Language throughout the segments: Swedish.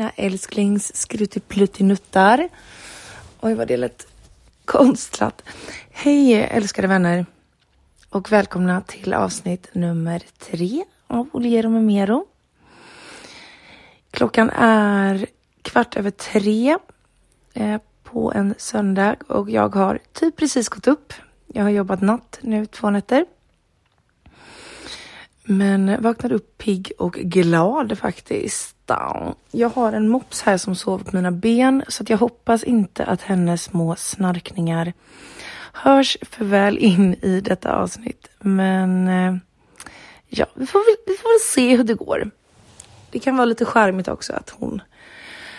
mina älsklings skruttipluttinuttar. Oj, vad det lät konstlat. Hej älskade vänner och välkomna till avsnitt nummer tre av Oliero med Mero. Klockan är kvart över tre eh, på en söndag och jag har typ precis gått upp. Jag har jobbat natt nu två nätter. Men vaknade upp pigg och glad faktiskt. Jag har en mops här som sover på mina ben så att jag hoppas inte att hennes små snarkningar hörs för väl in i detta avsnitt. Men eh, ja, vi får, väl, vi får väl se hur det går. Det kan vara lite charmigt också att hon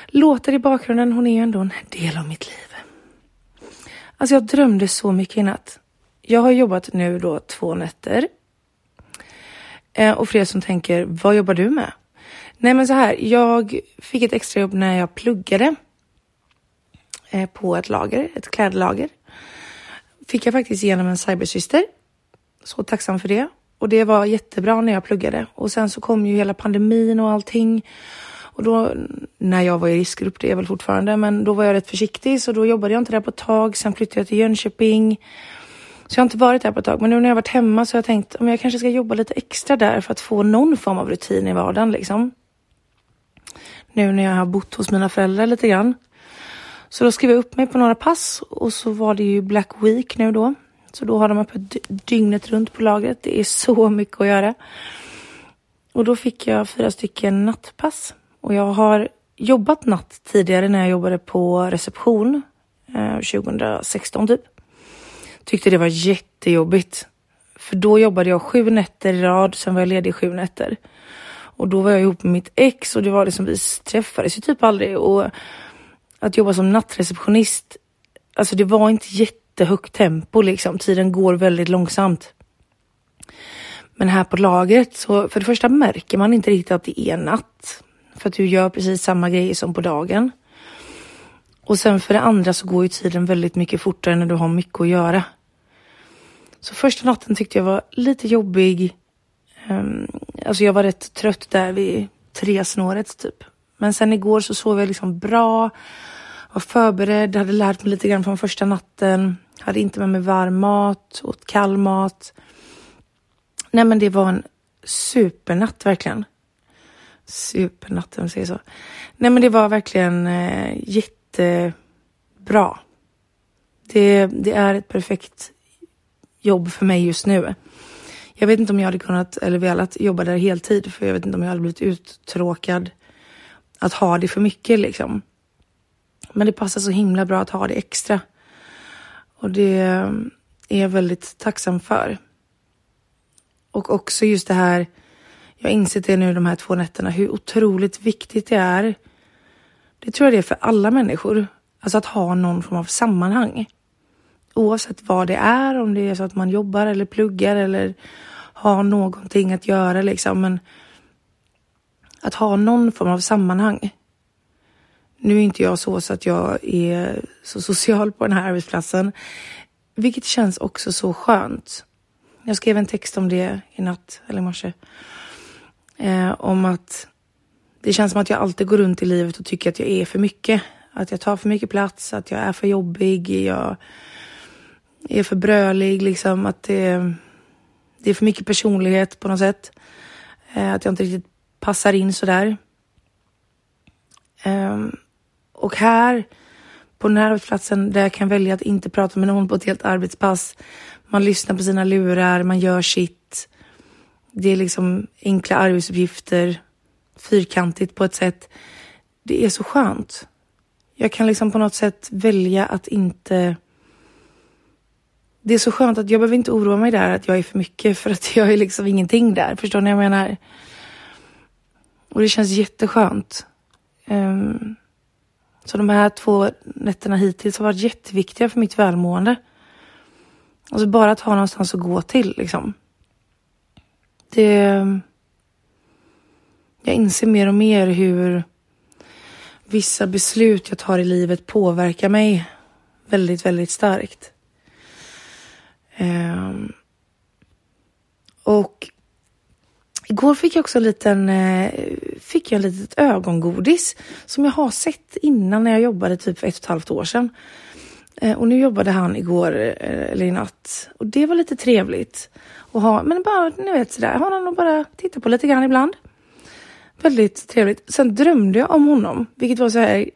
låter i bakgrunden. Hon är ju ändå en del av mitt liv. Alltså jag drömde så mycket i natt. Jag har jobbat nu då två nätter Eh, och för er som tänker, vad jobbar du med? Nej men så här, jag fick ett extrajobb när jag pluggade eh, på ett lager, ett klädlager. Fick jag faktiskt genom en cybersyster. Så tacksam för det. Och det var jättebra när jag pluggade. Och sen så kom ju hela pandemin och allting. Och då, när jag var i riskgrupp, det är väl fortfarande, men då var jag rätt försiktig så då jobbade jag inte där på ett tag. Sen flyttade jag till Jönköping. Så jag har inte varit där på ett tag. Men nu när jag varit hemma så har jag tänkt om jag kanske ska jobba lite extra där för att få någon form av rutin i vardagen liksom. Nu när jag har bott hos mina föräldrar lite grann. Så då skrev jag upp mig på några pass och så var det ju Black Week nu då. Så då har de öppet dygnet runt på lagret. Det är så mycket att göra. Och då fick jag fyra stycken nattpass. Och jag har jobbat natt tidigare när jag jobbade på reception eh, 2016 typ. Tyckte det var jättejobbigt. För då jobbade jag sju nätter i rad, sen var jag ledig sju nätter. Och då var jag ihop med mitt ex och det var liksom, vi träffades ju typ aldrig. Och att jobba som nattreceptionist, alltså det var inte jättehögt tempo liksom. Tiden går väldigt långsamt. Men här på lagret så för det första märker man inte riktigt att det är natt. För att du gör precis samma grejer som på dagen. Och sen för det andra så går ju tiden väldigt mycket fortare när du har mycket att göra. Så första natten tyckte jag var lite jobbig. Um, alltså jag var rätt trött där vid tresnåret typ. Men sen igår så sov jag liksom bra, var förberedd, hade lärt mig lite grann från första natten, hade inte med mig varm mat, åt kall mat. Nej men det var en supernatt verkligen. Supernatt om man säger så. Nej men det var verkligen eh, jättebra. Det, det är ett perfekt jobb för mig just nu. Jag vet inte om jag hade kunnat eller velat jobba där heltid för jag vet inte om jag hade blivit uttråkad att ha det för mycket liksom. Men det passar så himla bra att ha det extra. Och det är jag väldigt tacksam för. Och också just det här, jag har insett det nu de här två nätterna, hur otroligt viktigt det är det tror jag det är för alla människor. Alltså att ha någon form av sammanhang. Oavsett vad det är, om det är så att man jobbar eller pluggar eller ha någonting att göra liksom. Men att ha någon form av sammanhang. Nu är inte jag så, så att jag är så social på den här arbetsplatsen. Vilket känns också så skönt. Jag skrev en text om det i natt, eller i morse. Eh, om att det känns som att jag alltid går runt i livet och tycker att jag är för mycket. Att jag tar för mycket plats, att jag är för jobbig, jag är för brölig, liksom att det, det är för mycket personlighet på något sätt. Eh, att jag inte riktigt passar in sådär. Um, och här, på den här arbetsplatsen, där jag kan välja att inte prata med någon på ett helt arbetspass. Man lyssnar på sina lurar, man gör sitt. Det är liksom enkla arbetsuppgifter fyrkantigt på ett sätt. Det är så skönt. Jag kan liksom på något sätt välja att inte... Det är så skönt att jag behöver inte oroa mig där att jag är för mycket för att jag är liksom ingenting där. Förstår ni vad jag menar? Och det känns jätteskönt. Um, så de här två nätterna hittills har varit jätteviktiga för mitt välmående. Alltså bara att ha någonstans att gå till liksom. Det jag inser mer och mer hur vissa beslut jag tar i livet påverkar mig väldigt, väldigt starkt. Um, och Igår fick jag också en liten, eh, fick jag en litet ögongodis som jag har sett innan när jag jobbade typ för ett och ett halvt år sedan. Eh, och nu jobbade han igår, eh, eller i natt. Och det var lite trevligt. att ha, men bara, ni vet sådär, har någon bara titta på lite grann ibland. Väldigt trevligt. Sen drömde jag om honom, vilket var så här.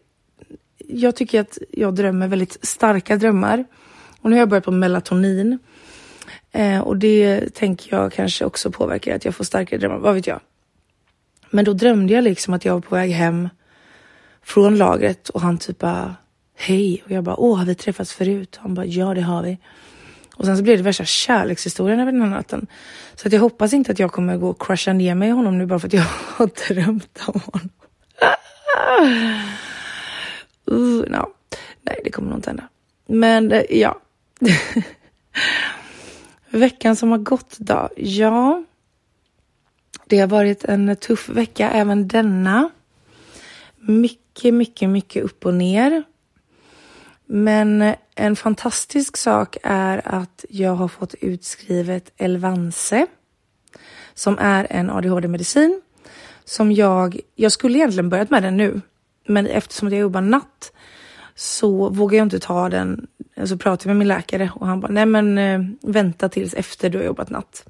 Jag tycker att jag drömmer väldigt starka drömmar. Och nu har jag börjat på melatonin. Eh, och det tänker jag kanske också påverkar att jag får starkare drömmar, vad vet jag. Men då drömde jag liksom att jag var på väg hem från lagret och han typ bara hej och jag bara åh har vi träffats förut? Han bara ja det har vi. Och sen så blev det värsta kärlekshistorien över den här natten. Så att jag hoppas inte att jag kommer gå och crusha ner mig i honom nu bara för att jag har drömt om honom. uh, no. Nej, det kommer nog inte hända. Men eh, ja. Veckan som har gått då? Ja, det har varit en tuff vecka även denna. Mycket, mycket, mycket upp och ner. Men en fantastisk sak är att jag har fått utskrivet Elvanse som är en ADHD-medicin som jag, jag skulle egentligen börjat med den nu, men eftersom jag jobbar natt så vågar jag inte ta den. Alltså, så pratade jag med min läkare och han bara, nej men eh, vänta tills efter du har jobbat natt.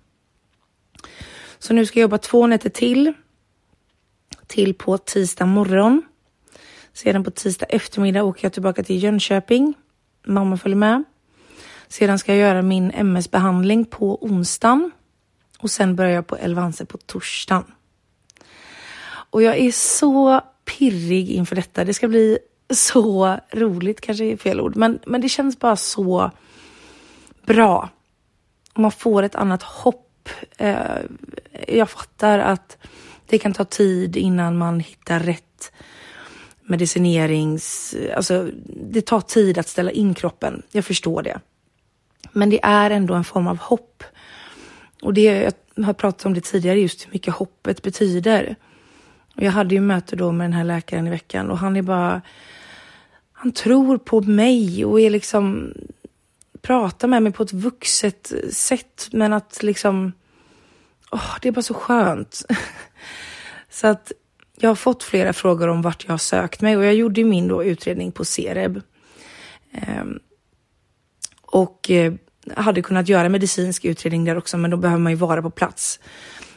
Så nu ska jag jobba två nätter till. Till på tisdag morgon. Sedan på tisdag eftermiddag åker jag tillbaka till Jönköping. Mamma följer med. Sedan ska jag göra min MS-behandling på onsdagen. Och sen börjar jag på Elvanse på torsdagen. Och jag är så pirrig inför detta. Det ska bli så roligt, kanske är fel ord, men, men det känns bara så bra. Man får ett annat hopp. Eh, jag fattar att det kan ta tid innan man hittar rätt medicinerings... Alltså, det tar tid att ställa in kroppen. Jag förstår det. Men det är ändå en form av hopp. Och det, jag har pratat om det tidigare, just hur mycket hoppet betyder. Och jag hade ju möte då med den här läkaren i veckan och han är bara han tror på mig och är liksom pratar med mig på ett vuxet sätt men att liksom oh, det är bara så skönt. så att jag har fått flera frågor om vart jag har sökt mig och jag gjorde min då utredning på Cereb. Um, ehm, och eh, hade kunnat göra medicinsk utredning där också men då behöver man ju vara på plats.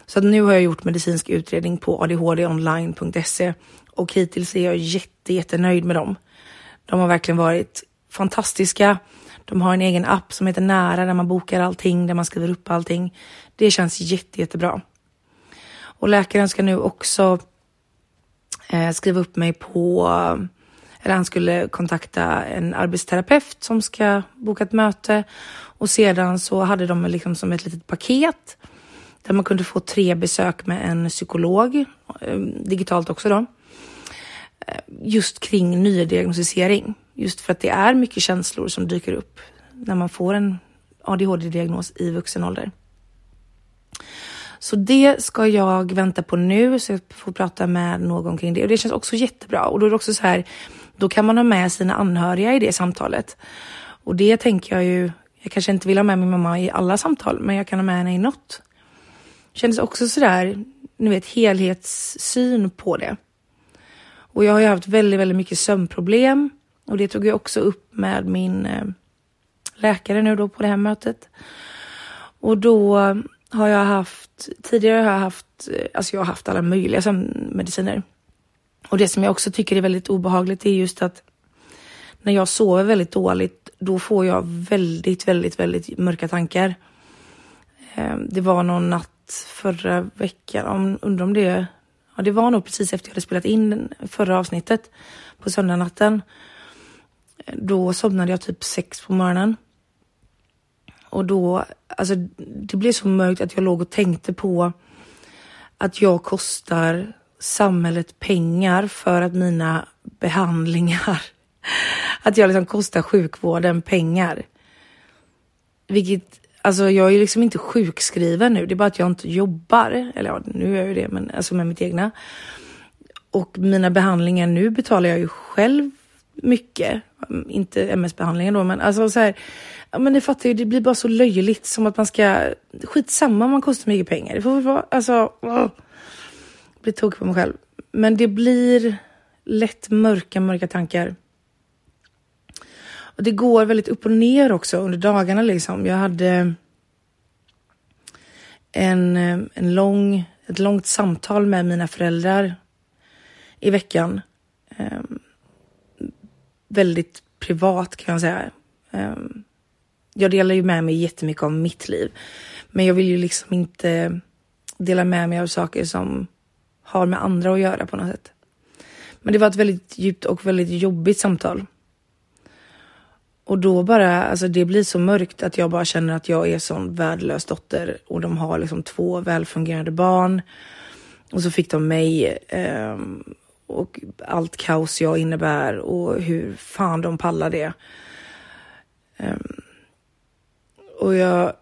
Så att nu har jag gjort medicinsk utredning på adhdonline.se och hittills är jag jätte, jättenöjd med dem. De har verkligen varit fantastiska. De har en egen app som heter Nära där man bokar allting, där man skriver upp allting. Det känns jätte, jättebra. Och läkaren ska nu också eh, skriva upp mig på, eller han skulle kontakta en arbetsterapeut som ska boka ett möte och sedan så hade de liksom som ett litet paket där man kunde få tre besök med en psykolog, eh, digitalt också då eh, just kring nydiagnostisering. Just för att det är mycket känslor som dyker upp när man får en ADHD-diagnos i vuxen ålder. Så det ska jag vänta på nu så jag får prata med någon kring det och det känns också jättebra och då är det också så här. Då kan man ha med sina anhöriga i det samtalet och det tänker jag ju. Jag kanske inte vill ha med min mamma i alla samtal, men jag kan ha med henne i något. Kändes också så där, ni vet helhetssyn på det. Och jag har ju haft väldigt, väldigt mycket sömnproblem och det tog jag också upp med min eh, läkare nu då på det här mötet. Och då har jag haft, tidigare har jag haft, eh, alltså jag har haft alla möjliga sömnmediciner. Och det som jag också tycker är väldigt obehagligt är just att när jag sover väldigt dåligt, då får jag väldigt, väldigt, väldigt mörka tankar. Eh, det var någon natt förra veckan, undrar om det Ja, det var nog precis efter jag hade spelat in förra avsnittet på söndagnatten. Då somnade jag typ sex på morgonen. Och då, alltså det blev så mörkt att jag låg och tänkte på att jag kostar samhället pengar för att mina behandlingar, att jag liksom kostar sjukvården pengar. Vilket Alltså jag är liksom inte sjukskriven nu, det är bara att jag inte jobbar. Eller ja, nu är jag ju det, men alltså med mitt egna. Och mina behandlingar nu betalar jag ju själv mycket inte MS-behandlingen då, men alltså så här, ja, men ni fattar ju, det blir bara så löjligt som att man ska, skitsamma om man kostar mycket pengar. Det får väl vara, alltså, åh, blir tokig på mig själv. Men det blir lätt mörka, mörka tankar. Och det går väldigt upp och ner också under dagarna liksom. Jag hade en, eh, en lång, ett långt samtal med mina föräldrar i veckan. Um, väldigt privat kan jag säga. Um, jag delar ju med mig jättemycket om mitt liv. Men jag vill ju liksom inte dela med mig av saker som har med andra att göra på något sätt. Men det var ett väldigt djupt och väldigt jobbigt samtal. Och då bara, alltså det blir så mörkt att jag bara känner att jag är sån värdelös dotter och de har liksom två välfungerande barn. Och så fick de mig eh, och allt kaos jag innebär och hur fan de pallar det. Eh, och jag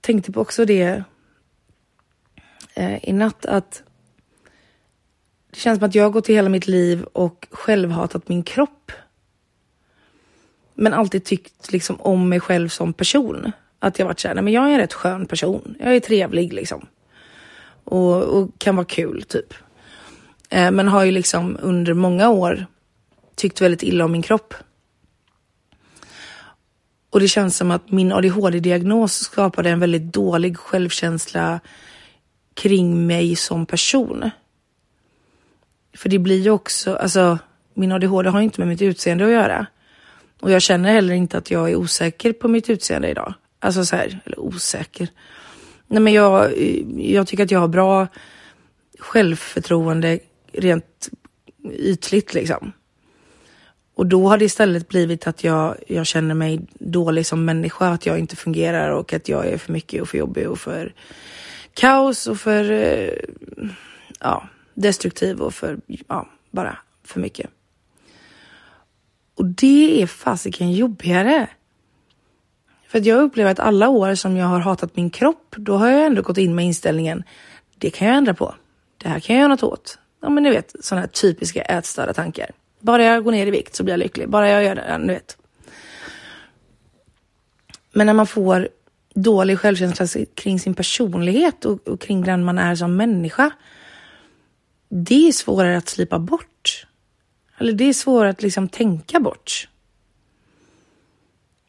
tänkte på också det eh, i natt att det känns som att jag har gått i hela mitt liv och självhatat min kropp. Men alltid tyckt liksom om mig själv som person. Att jag varit såhär, nej men jag är en rätt skön person. Jag är trevlig liksom. Och, och kan vara kul typ. Eh, men har ju liksom under många år tyckt väldigt illa om min kropp. Och det känns som att min ADHD-diagnos skapade en väldigt dålig självkänsla kring mig som person. För det blir ju också, alltså min ADHD har ju inte med mitt utseende att göra. Och jag känner heller inte att jag är osäker på mitt utseende idag. Alltså så här, eller osäker. Nej men jag, jag tycker att jag har bra självförtroende rent ytligt liksom. Och då har det istället blivit att jag, jag känner mig dålig som människa, att jag inte fungerar och att jag är för mycket och för jobbig och för kaos och för eh, ja, destruktiv och för, ja, bara för mycket. Och det är fasiken jobbigare. För att jag upplever att alla år som jag har hatat min kropp, då har jag ändå gått in med inställningen, det kan jag ändra på. Det här kan jag göra något åt. Ja men ni vet, sådana här typiska ätstörda tankar. Bara jag går ner i vikt så blir jag lycklig. Bara jag gör det, ni vet. Men när man får dålig självkänsla kring sin personlighet och, och kring den man är som människa, det är svårare att slipa bort. Eller det är svårare att liksom tänka bort.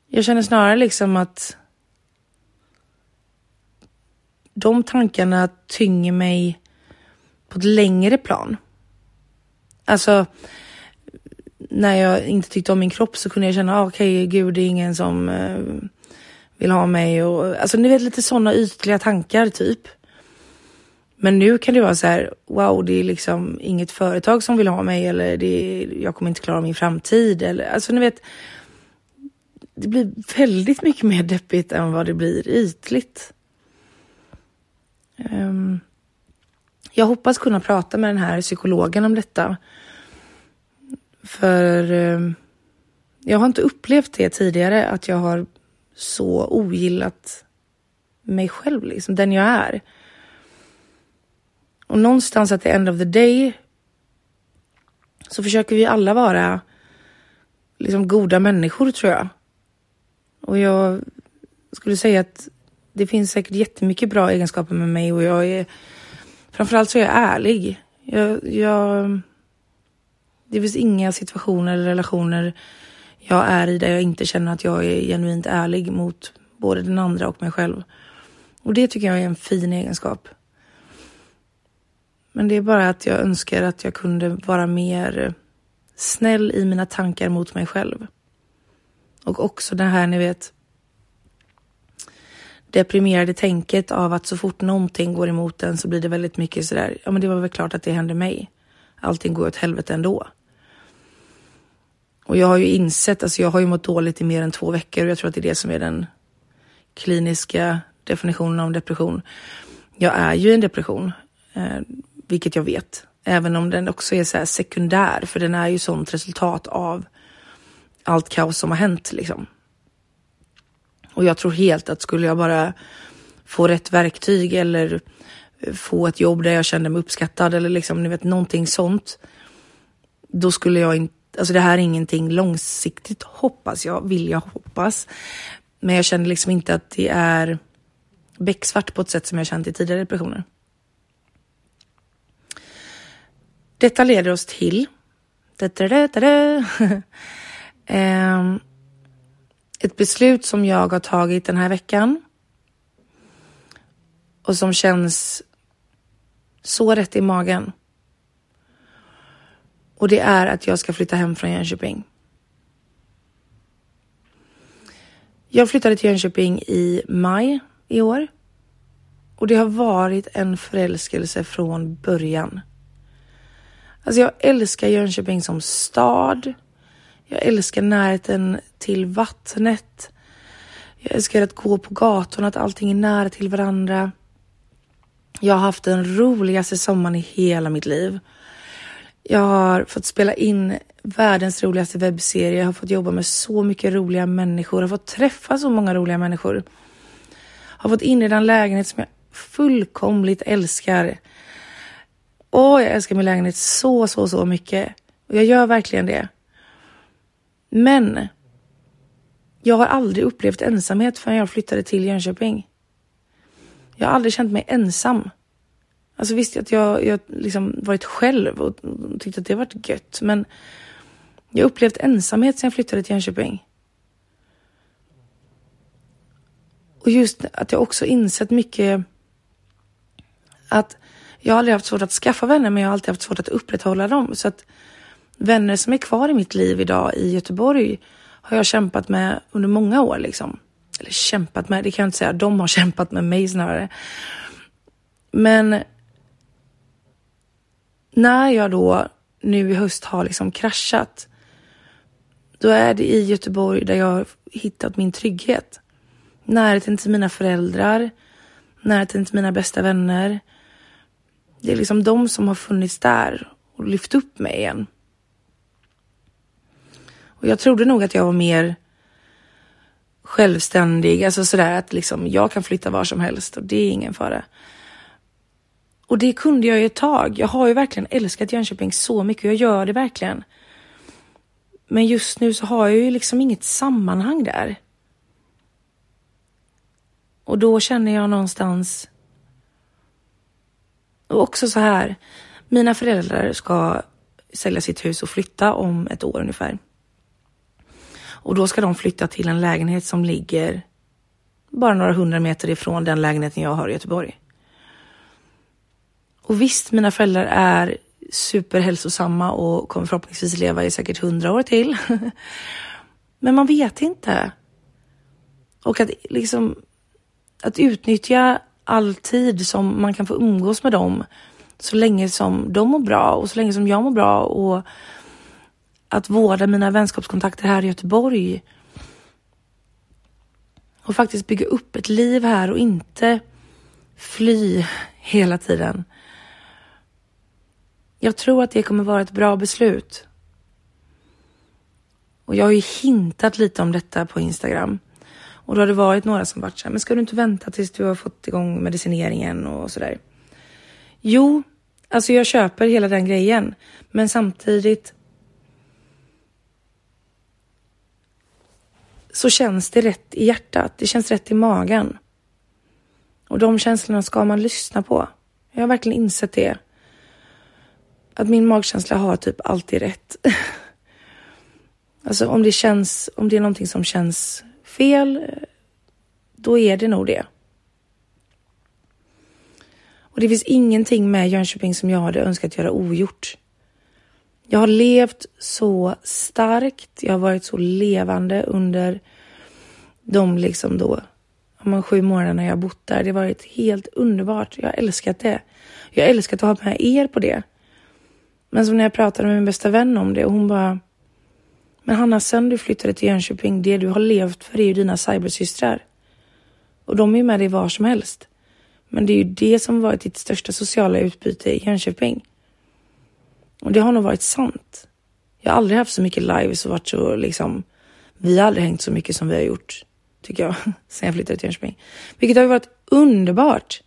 Jag känner snarare liksom att de tankarna tynger mig på ett längre plan. Alltså, när jag inte tyckte om min kropp så kunde jag känna, ah, okej, okay, gud, det är ingen som eh, vill ha mig och alltså ni vet lite sådana ytliga tankar typ. Men nu kan det vara så här, wow, det är liksom inget företag som vill ha mig eller det är, jag kommer inte klara min framtid eller alltså ni vet. Det blir väldigt mycket mer deppigt än vad det blir ytligt. Um, jag hoppas kunna prata med den här psykologen om detta. För um, jag har inte upplevt det tidigare att jag har så ogillat mig själv, liksom den jag är. Och någonstans at the end of the day så försöker vi alla vara liksom goda människor tror jag. Och jag skulle säga att det finns säkert jättemycket bra egenskaper med mig och jag är framförallt så är jag ärlig. Jag, jag, det finns inga situationer eller relationer jag är i där jag inte känner att jag är genuint ärlig mot både den andra och mig själv. Och det tycker jag är en fin egenskap. Men det är bara att jag önskar att jag kunde vara mer snäll i mina tankar mot mig själv. Och också det här, ni vet, deprimerade tänket av att så fort någonting går emot en så blir det väldigt mycket sådär, ja men det var väl klart att det hände mig. Allting går åt helvete ändå. Och jag har ju insett, alltså jag har ju mått dåligt i mer än två veckor och jag tror att det är det som är den kliniska definitionen av depression. Jag är ju i en depression. Eh, vilket jag vet. Även om den också är så sekundär, för den är ju sånt resultat av allt kaos som har hänt liksom. Och jag tror helt att skulle jag bara få rätt verktyg eller få ett jobb där jag kände mig uppskattad eller liksom, ni vet, någonting sånt. Då skulle jag inte alltså det här är ingenting långsiktigt hoppas jag, vill jag hoppas. Men jag känner liksom inte att det är becksvart på ett sätt som jag känt i tidigare depressioner. Detta leder oss till ehm, ett beslut som jag har tagit den här veckan och som känns så rätt i magen. Och det är att jag ska flytta hem från Jönköping. Jag flyttade till Jönköping i maj i år. Och det har varit en förälskelse från början. Alltså jag älskar Jönköping som stad. Jag älskar närheten till vattnet. Jag älskar att gå på gatorna, att allting är nära till varandra. Jag har haft den roligaste sommaren i hela mitt liv. Jag har fått spela in världens roligaste webbserie. Jag har fått jobba med så mycket roliga människor. Jag har fått träffa så många roliga människor. Jag har fått inreda en lägenhet som jag fullkomligt älskar. Åh, jag älskar min lägenhet så, så, så mycket. Och jag gör verkligen det. Men jag har aldrig upplevt ensamhet förrän jag flyttade till Jönköping. Jag har aldrig känt mig ensam. Alltså visst att jag, jag liksom varit själv och tyckte att det varit gött. Men jag har upplevt ensamhet sedan jag flyttade till Jönköping. Och just att jag också insett mycket att jag har aldrig haft svårt att skaffa vänner men jag har alltid haft svårt att upprätthålla dem. Så att vänner som är kvar i mitt liv idag i Göteborg har jag kämpat med under många år liksom. Eller kämpat med, det kan jag inte säga. De har kämpat med mig snarare. Men när jag då nu i höst har liksom kraschat, då är det i Göteborg där jag har hittat min trygghet. Närheten till mina föräldrar, närheten till mina bästa vänner. Det är liksom de som har funnits där och lyft upp mig igen. Och jag trodde nog att jag var mer självständig, alltså sådär att liksom jag kan flytta var som helst och det är ingen fara. Och det kunde jag ju ett tag. Jag har ju verkligen älskat Jönköping så mycket och jag gör det verkligen. Men just nu så har jag ju liksom inget sammanhang där. Och då känner jag någonstans och också så här. Mina föräldrar ska sälja sitt hus och flytta om ett år ungefär. Och då ska de flytta till en lägenhet som ligger bara några hundra meter ifrån den lägenheten jag har i Göteborg. Och visst, mina föräldrar är superhälsosamma och kommer förhoppningsvis leva i säkert hundra år till. Men man vet inte. Och att liksom att utnyttja all tid som man kan få umgås med dem så länge som de mår bra och så länge som jag mår bra och att vårda mina vänskapskontakter här i Göteborg. Och faktiskt bygga upp ett liv här och inte fly hela tiden. Jag tror att det kommer vara ett bra beslut. Och jag har ju hintat lite om detta på Instagram. Och då har det varit några som varit så här, men ska du inte vänta tills du har fått igång medicineringen och sådär? Jo, alltså jag köper hela den grejen, men samtidigt så känns det rätt i hjärtat. Det känns rätt i magen. Och de känslorna ska man lyssna på. Jag har verkligen insett det. Att min magkänsla har typ alltid rätt. alltså om det känns, om det är någonting som känns fel, då är det nog det. Och det finns ingenting med Jönköping som jag hade önskat göra ogjort. Jag har levt så starkt, jag har varit så levande under de liksom då, man sju månaderna jag har bott där. Det har varit helt underbart. Jag har älskat det. Jag har älskat att ha med er på det. Men som när jag pratade med min bästa vän om det och hon bara men Hanna, sen du flyttade till Jönköping, det du har levt för är ju dina cybersystrar. Och de är ju med dig var som helst. Men det är ju det som varit ditt största sociala utbyte i Jönköping. Och det har nog varit sant. Jag har aldrig haft så mycket lives och varit så liksom, vi har aldrig hängt så mycket som vi har gjort, tycker jag, sen jag flyttade till Jönköping. Vilket har ju varit underbart.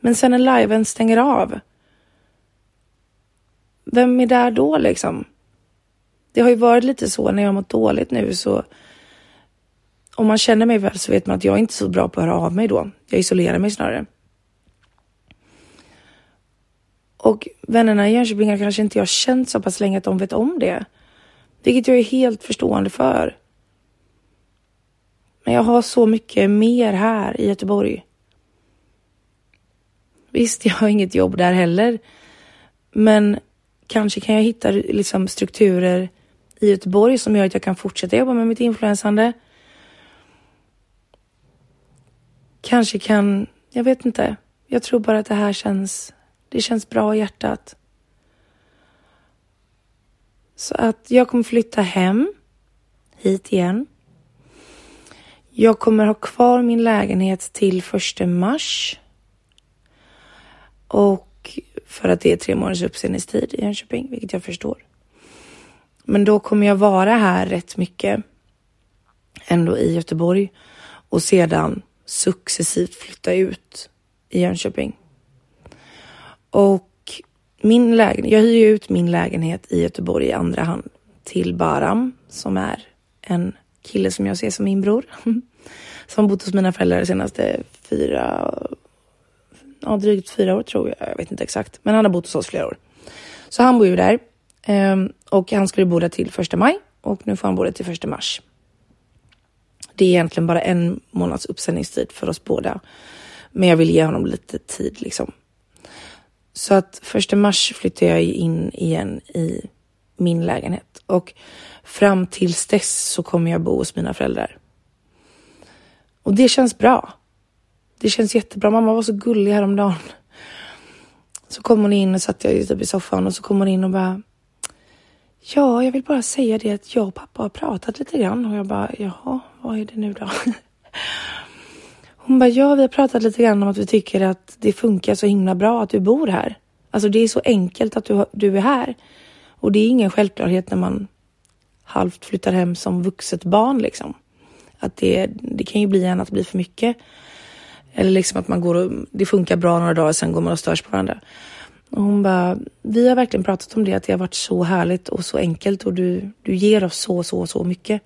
Men sen när liven stänger av, vem är där då liksom? Det har ju varit lite så när jag har mått dåligt nu så om man känner mig väl så vet man att jag är inte så bra på att höra av mig då. Jag isolerar mig snarare. Och vännerna i Jönköping har kanske inte jag känt så pass länge att de vet om det. Vilket jag är helt förstående för. Men jag har så mycket mer här i Göteborg. Visst, jag har inget jobb där heller. Men kanske kan jag hitta liksom, strukturer i Göteborg som gör att jag kan fortsätta jobba med mitt influensande. Kanske kan, jag vet inte. Jag tror bara att det här känns, det känns bra i hjärtat. Så att jag kommer flytta hem hit igen. Jag kommer ha kvar min lägenhet till första mars. Och för att det är tre månaders uppsägningstid i Jönköping, vilket jag förstår. Men då kommer jag vara här rätt mycket ändå i Göteborg och sedan successivt flytta ut i Jönköping. Och min lägenhet, jag hyr ut min lägenhet i Göteborg i andra hand till Baram som är en kille som jag ser som min bror. Som bott hos mina föräldrar de senaste fyra, ja drygt fyra år tror jag, jag vet inte exakt. Men han har bott hos oss flera år. Så han bor ju där. Ehm, och han skulle bo där till första maj och nu får han bo där till första mars. Det är egentligen bara en månads uppsändningstid för oss båda. Men jag vill ge honom lite tid liksom. Så att första mars flyttar jag in igen i min lägenhet och fram tills dess så kommer jag bo hos mina föräldrar. Och det känns bra. Det känns jättebra. Mamma var så gullig häromdagen. Så kom hon in och satt jag typ i soffan och så kom hon in och bara Ja, jag vill bara säga det att jag och pappa har pratat lite grann och jag bara jaha, vad är det nu då? Hon bara ja, vi har pratat lite grann om att vi tycker att det funkar så himla bra att du bor här. Alltså det är så enkelt att du, du är här och det är ingen självklarhet när man halvt flyttar hem som vuxet barn liksom. Att det, det kan ju bli en att det blir för mycket. Eller liksom att man går och det funkar bra några dagar, sen går man och störs på varandra. Och hon bara, vi har verkligen pratat om det, att det har varit så härligt och så enkelt och du, du ger oss så, så, så mycket.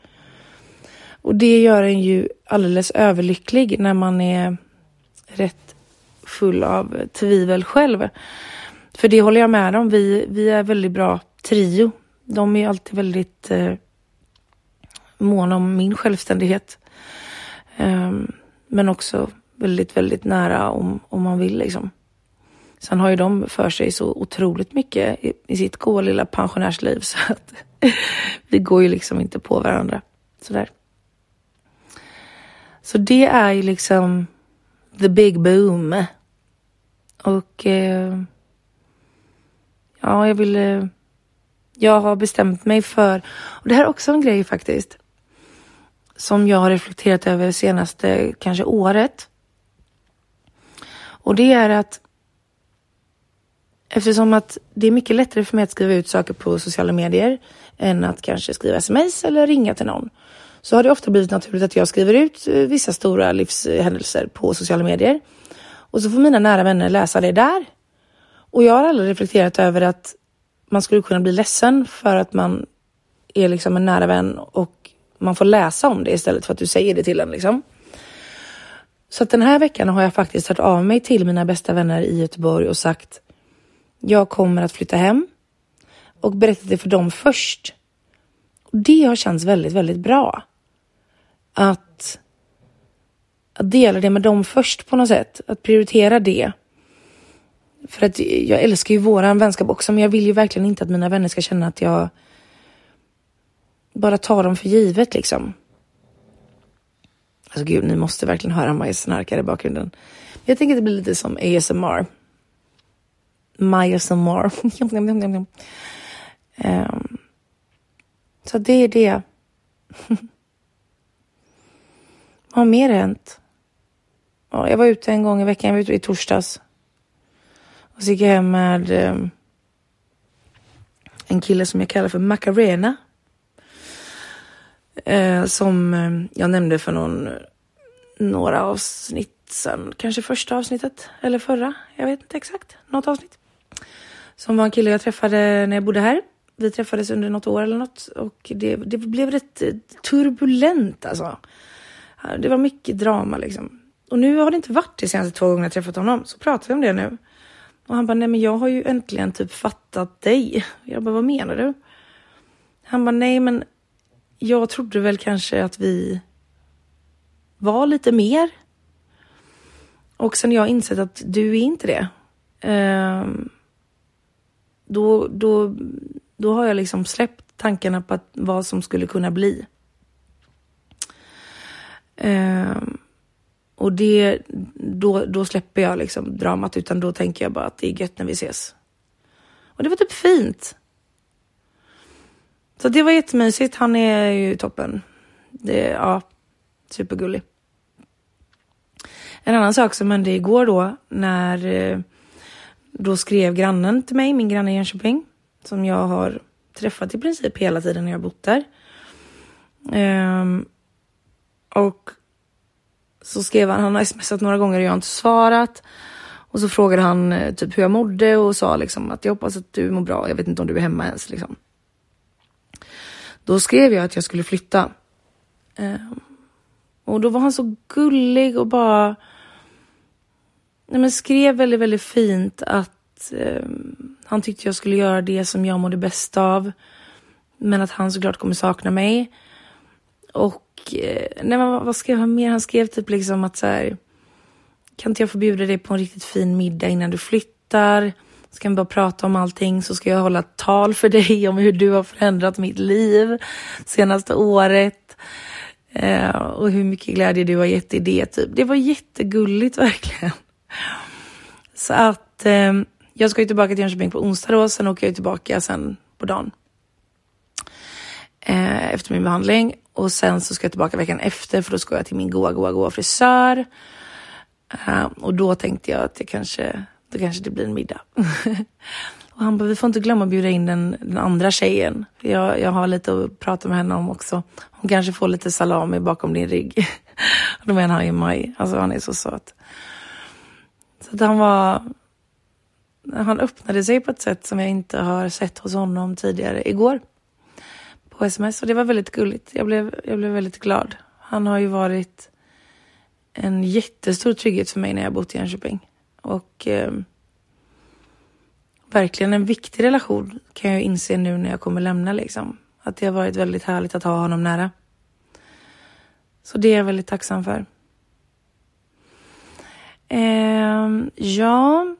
Och det gör en ju alldeles överlycklig när man är rätt full av tvivel själv. För det håller jag med om. Vi, vi är väldigt bra trio. De är alltid väldigt eh, måna om min självständighet. Um, men också väldigt, väldigt nära om, om man vill liksom. Sen har ju de för sig så otroligt mycket i, i sitt goa lilla pensionärsliv så att vi går ju liksom inte på varandra sådär. Så det är ju liksom the big boom. Och eh, ja, jag vill... Eh, jag har bestämt mig för, och det här är också en grej faktiskt, som jag har reflekterat över senaste kanske året. Och det är att eftersom att det är mycket lättare för mig att skriva ut saker på sociala medier än att kanske skriva sms eller ringa till någon så har det ofta blivit naturligt att jag skriver ut eh, vissa stora livshändelser på sociala medier. Och så får mina nära vänner läsa det där. Och jag har aldrig reflekterat över att man skulle kunna bli ledsen för att man är liksom en nära vän och man får läsa om det istället för att du säger det till en liksom. Så att den här veckan har jag faktiskt hört av mig till mina bästa vänner i Göteborg och sagt jag kommer att flytta hem och berättat det för dem först. Och det har känts väldigt, väldigt bra att, att dela det med dem först på något sätt. Att prioritera det. För att jag älskar ju våran vänskap också, men jag vill ju verkligen inte att mina vänner ska känna att jag bara tar dem för givet liksom. Alltså gud, ni måste verkligen höra mig snarkar i bakgrunden. Jag tänker att det blir lite som ASMR. Myers and More. um, ehm, så det är det. Vad har mer hänt? Ja, jag var ute en gång i veckan, jag var ute i torsdags. Och så gick jag hem med um, en kille som jag kallar för Macarena. Eh, som eh, jag nämnde för någon, några avsnitt sen. Kanske första avsnittet eller förra. Jag vet inte exakt. Något avsnitt. Som var en kille jag träffade när jag bodde här. Vi träffades under något år eller något och det, det blev rätt eh, turbulent alltså. Det var mycket drama liksom. Och nu har det inte varit det senaste två gånger jag träffat honom. Så pratar vi om det nu. Och han bara, nej men jag har ju äntligen typ fattat dig. Jag bara, vad menar du? Han bara, nej men jag trodde väl kanske att vi var lite mer. Och sen jag insett att du är inte det. Um, då, då, då har jag liksom släppt tankarna på att, vad som skulle kunna bli. Eh, och det, då, då släpper jag liksom dramat utan då tänker jag bara att det är gött när vi ses. Och det var typ fint. Så det var jättemysigt. Han är ju toppen. Det, ja, supergullig. En annan sak som hände igår då när eh, då skrev grannen till mig, min granne i Jönköping, som jag har träffat i princip hela tiden när jag bott där. Um, och så skrev han, han har smsat några gånger och jag har inte svarat. Och så frågade han eh, typ hur jag mådde och sa liksom att jag hoppas att du mår bra. Jag vet inte om du är hemma ens liksom. Då skrev jag att jag skulle flytta. Um, och då var han så gullig och bara nej men skrev väldigt, väldigt fint att eh, han tyckte jag skulle göra det som jag mådde bäst av. Men att han såklart kommer sakna mig. Och eh, nej, vad, vad skrev han mer? Han skrev typ liksom att så här, kan inte jag få bjuda dig på en riktigt fin middag innan du flyttar? Ska vi bara prata om allting så ska jag hålla ett tal för dig om hur du har förändrat mitt liv senaste året. Eh, och hur mycket glädje du har gett i det. Typ. Det var jättegulligt verkligen. Så att eh, jag ska ju tillbaka till Jönköping på onsdag då, sen åker jag tillbaka sen på dagen. Eh, efter min behandling. Och sen så ska jag tillbaka veckan efter för då ska jag till min goa, goa, goa frisör. Eh, och då tänkte jag att det kanske, då kanske det blir en middag. och han bara, vi får inte glömma att bjuda in den, den andra tjejen. Jag, jag har lite att prata med henne om också. Hon kanske får lite salami bakom din rygg. då menar han ju maj. Alltså han är så söt. Så att han var... Han öppnade sig på ett sätt som jag inte har sett hos honom tidigare igår. På sms och det var väldigt gulligt. Jag blev, jag blev väldigt glad. Han har ju varit en jättestor trygghet för mig när jag bott i Jönköping. Och eh, verkligen en viktig relation kan jag inse nu när jag kommer lämna liksom. Att det har varit väldigt härligt att ha honom nära. Så det är jag väldigt tacksam för. Eh, ja,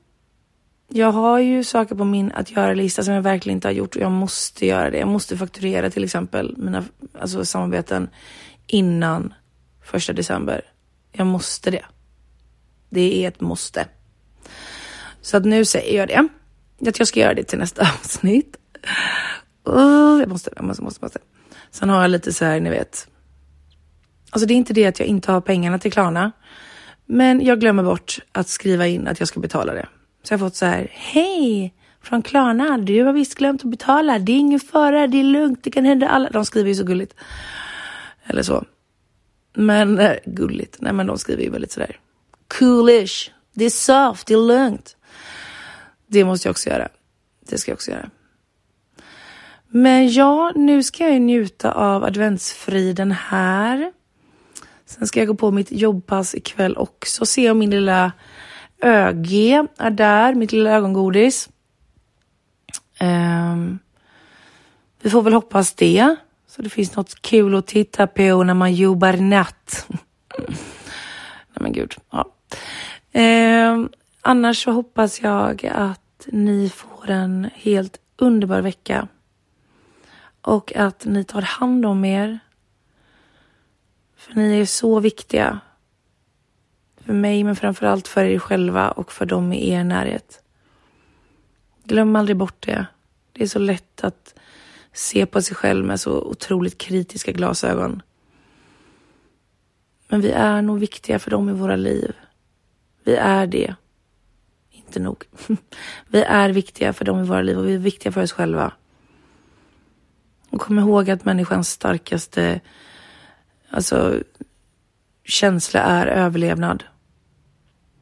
jag har ju saker på min att göra-lista som jag verkligen inte har gjort och jag måste göra det. Jag måste fakturera till exempel mina alltså, samarbeten innan första december. Jag måste det. Det är ett måste. Så att nu säger jag det. Att jag ska göra det till nästa avsnitt. Oh, jag måste, jag måste, måste, måste. Sen har jag lite så här, ni vet. Alltså det är inte det att jag inte har pengarna till Klarna. Men jag glömmer bort att skriva in att jag ska betala det. Så jag har fått så här, hej från Klarna, du har visst glömt att betala. Det är ingen fara, det är lugnt, det kan hända alla. De skriver ju så gulligt. Eller så. Men äh, gulligt, nej men de skriver ju väldigt sådär coolish. Det är soft, det är lugnt. Det måste jag också göra. Det ska jag också göra. Men ja, nu ska jag njuta av adventsfriden här. Sen ska jag gå på mitt jobbpass ikväll också. Se om min lilla ÖG är där, mitt lilla ögongodis. Um, vi får väl hoppas det. Så det finns något kul att titta på när man jobbar natt. Nej men gud. Ja. Um, annars så hoppas jag att ni får en helt underbar vecka. Och att ni tar hand om er för ni är så viktiga. För mig, men framförallt för er själva och för dem i er närhet. Glöm aldrig bort det. Det är så lätt att se på sig själv med så otroligt kritiska glasögon. Men vi är nog viktiga för dem i våra liv. Vi är det. Inte nog. Vi är viktiga för dem i våra liv och vi är viktiga för oss själva. Och kom ihåg att människans starkaste Alltså, känsla är överlevnad.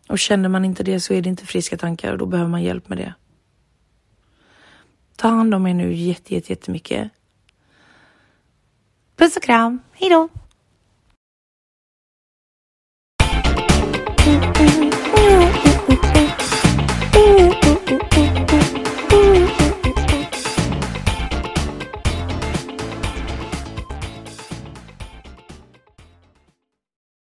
Och känner man inte det så är det inte friska tankar och då behöver man hjälp med det. Ta hand om er nu jätte, jätte, jättemycket. Puss och kram. Hej då!